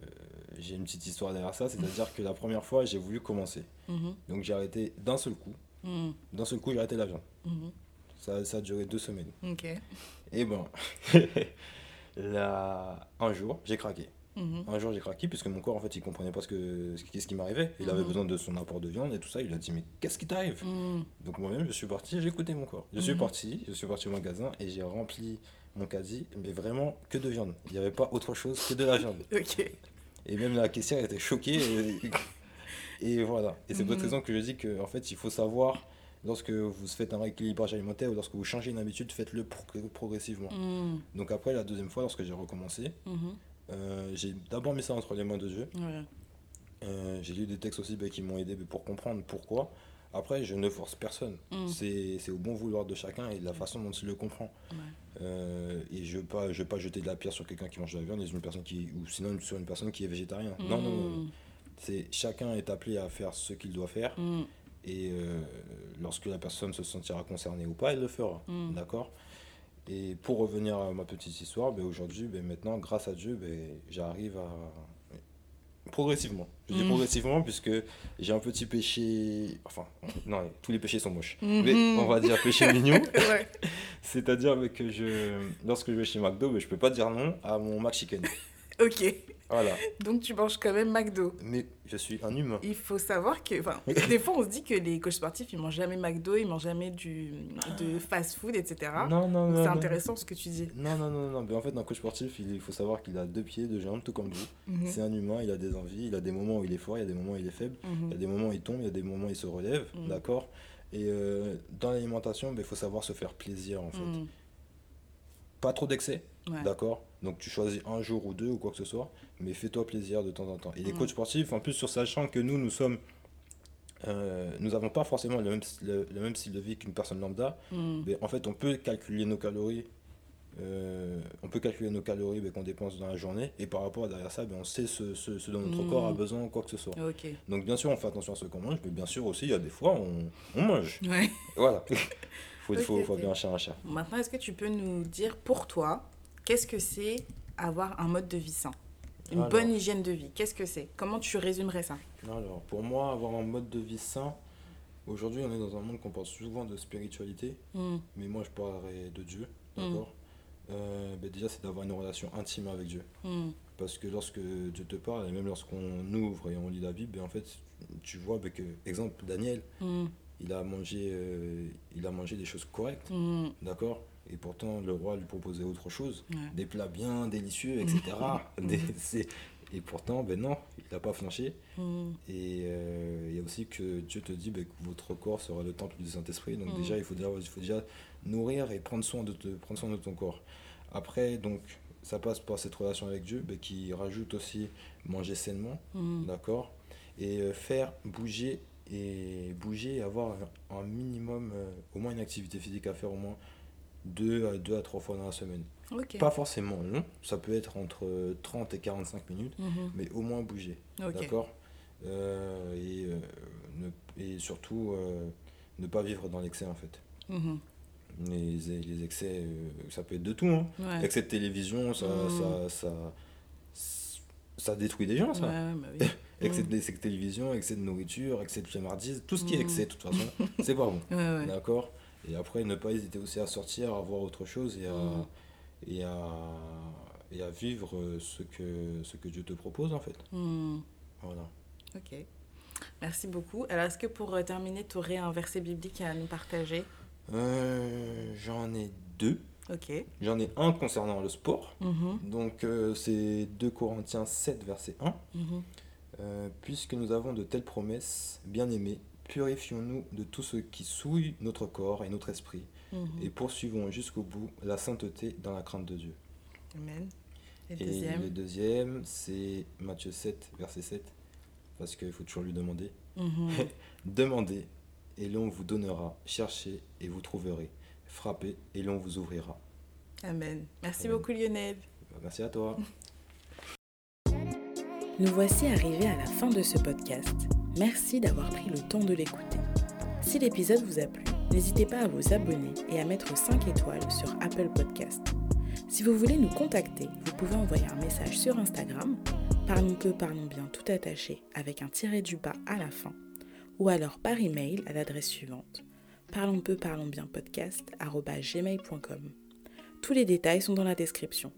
j'ai une petite histoire derrière ça, c'est-à-dire que la première fois, j'ai voulu commencer. Donc j'ai arrêté d'un seul coup. D'un seul coup, j'ai arrêté la viande. Ça, ça a duré deux semaines. Ok. Et bon, [laughs] là, un jour, j'ai craqué. Mhm. Un jour, j'ai craqué puisque mon corps, en fait, il comprenait pas ce que, ce qu'est-ce qui m'arrivait. Il avait Mhm. besoin de son apport de viande et tout ça. Il a dit, mais qu'est-ce qui t'arrive? Mhm. Donc moi-même, je suis parti, j'ai écouté mon corps. Je suis parti, je suis parti au magasin et j'ai rempli mon caddie, mais vraiment que de viande. Il n'y avait pas autre chose que de la viande. [laughs] Ok. Et même la caissière était choquée. [laughs] Et, et voilà. Et c'est pour cette raison que je dis qu'en en fait, il faut savoir, lorsque vous faites un rééquilibrage alimentaire ou lorsque vous changez une habitude, faites-le pro- progressivement. Mhm. Donc après, la deuxième fois, lorsque j'ai recommencé, Mhm. euh, j'ai d'abord mis ça entre les mains de Dieu. Ouais. Euh, j'ai lu des textes aussi bah, qui m'ont aidé bah, pour comprendre pourquoi. Après, je ne force personne. Mhm. C'est c'est au bon vouloir de chacun et de la façon dont il le comprend. Ouais. Euh, et je ne veux, pas- je veux pas jeter de la pierre sur quelqu'un qui mange de la viande et une personne qui, ou sinon sur une personne qui est végétarien. Non, non, non. C'est chacun est appelé à faire ce qu'il doit faire. Et euh, lorsque la personne se sentira concernée ou pas, elle le fera. Mm. D'accord? Et pour revenir à ma petite histoire, ben aujourd'hui, ben maintenant, grâce à Dieu, ben, j'arrive à. Progressivement. Je dis Mm. progressivement puisque j'ai un petit péché. Enfin, non, tous les péchés sont moches. Mhm. Mais on va dire péché mignon. [laughs] Ouais. [laughs] C'est-à-dire que je, lorsque je vais chez McDo, je peux pas dire non à mon McChicken. Ok. Voilà. Donc tu manges quand même McDo. Mais je suis un humain. Il faut savoir que, enfin, [laughs] des fois on se dit que les coachs sportifs ils mangent jamais McDo, ils mangent jamais du de fast food, etc. Non, non, non. c'est non. intéressant ce que tu dis. Non, non, non, non. Mais en fait, un coach sportif, il faut savoir qu'il a deux pieds, deux jambes, tout comme vous. Mhm. C'est un humain, il a des envies, il a des moments où il est fort, il y a des moments où il est faible, il y a Mhm. des moments où il tombe, il y a des moments où il se relève, Mhm. d'accord Et euh, dans l'alimentation, ben, il faut savoir se faire plaisir, en fait. Pas trop d'excès, Ouais. d'accord Donc tu choisis un jour ou deux ou quoi que ce soit, mais fais-toi plaisir de temps en temps. Et les coachs sportifs, en plus, sur sachant que nous, nous sommes... euh, nous n'avons pas forcément le même, le, le même style de vie qu'une personne lambda, Mhm. mais en fait, on peut calculer nos calories. euh, on peut calculer nos calories qu'on dépense dans la journée et par rapport à derrière ça, ben, on sait ce, ce- ce dont notre Mm. corps a besoin quoi que ce soit. Ok. Donc bien sûr, on fait attention à ce qu'on mange, mais bien sûr aussi, il y a des fois, on, on mange. Ouais. Voilà. [laughs] faut, Ok, faut, faut ok. bien un chat un chat. Maintenant, est-ce que tu peux nous dire pour toi, qu'est-ce que c'est avoir un mode de vie sain? Une Alors. bonne hygiène de vie, qu'est-ce que c'est? Comment tu résumerais ça? Alors, pour moi, avoir un mode de vie sain, aujourd'hui, on est dans un monde qu'on parle souvent de spiritualité, Mhm. mais moi, je parlerai de Dieu, Mm. d'accord? Euh, ben, Déjà, c'est d'avoir une relation intime avec Dieu. Mhm. Parce que lorsque Dieu te parle, et même lorsqu'on ouvre et on lit la Bible, ben, en fait, tu vois ben, que, exemple, Daniel. Il a mangé, euh, il a mangé des choses correctes, Mhm. d'accord? Et pourtant, le roi lui proposait autre chose. Ouais. des plats bien délicieux, etc. [laughs] Des- c'est- Et pourtant, ben non, il n'a pas flanché. Mm. Et euh, il y a aussi que Dieu te dit ben, que votre corps sera le temple du Saint-Esprit. Donc Mm. déjà, il faut déjà, il faut déjà nourrir et prendre soin, de te, prendre soin de ton corps. Après, donc, ça passe par cette relation avec Dieu ben, qui rajoute aussi manger sainement, Mm. d'accord? Et euh, faire bouger et bouger et avoir un minimum, euh, au moins une activité physique à faire au moins deux à, deux à trois fois dans la semaine. Pas forcément long, ça peut être entre 30 et 45 minutes, Mhm. mais au moins bouger. D'accord? Euh, et, euh, ne- et surtout, euh, ne pas vivre dans l'excès en fait. Mhm. Les, les excès, euh, ça peut être de tout. Hein. Ouais. Excès de télévision, ça, Mm. ça, ça, ça détruit des gens, ça. Ouais, bah oui. [laughs] Excès, de, excès de télévision, excès de nourriture, excès de flemmardise, tout ce qui est Mm. excès, de toute façon, [laughs] c'est pas bon. Ouais, ouais. D'accord? Et après, ne pas hésiter aussi à sortir, à voir autre chose et à, Mm. et à, et à vivre ce que, ce que Dieu te propose, en fait. Mm. Voilà. Ok. Merci beaucoup. Alors, est-ce que pour euh, terminer, tu aurais un verset biblique à nous partager? Euh, J'en ai deux. Ok. J'en ai un concernant le sport. Mhm. Donc, euh, c'est 2 Corinthiens 7, verset 1. Mhm. Euh, puisque nous avons de telles promesses, bien-aimés, purifions-nous de tout ce qui souille notre corps et notre esprit, Mhm. et poursuivons jusqu'au bout la sainteté dans la crainte de Dieu. Amen. Et Et deuxième le deuxième, c'est Matthieu 7, verset 7, parce qu'il faut toujours lui demander. Mhm. [laughs] Demandez, et l'on vous donnera. Cherchez, et vous trouverez. Frappez, et l'on vous ouvrira. Amen. Merci Amen. beaucoup, Lionel. Merci à toi. [laughs] Nous voici arrivés à la fin de ce podcast. Merci d'avoir pris le temps de l'écouter. Si l'épisode vous a plu, n'hésitez pas à vous abonner et à mettre 5 étoiles sur Apple Podcast. Si vous voulez nous contacter, vous pouvez envoyer un message sur Instagram, parlons peu, parlons bien tout attaché avec un tiré du bas à la fin, ou alors par email à l'adresse suivante parlons peu, parlons bien podcast. Tous les détails sont dans la description.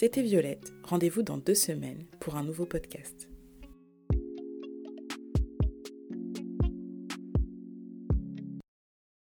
C'était Violette, rendez-vous dans deux semaines pour un nouveau podcast.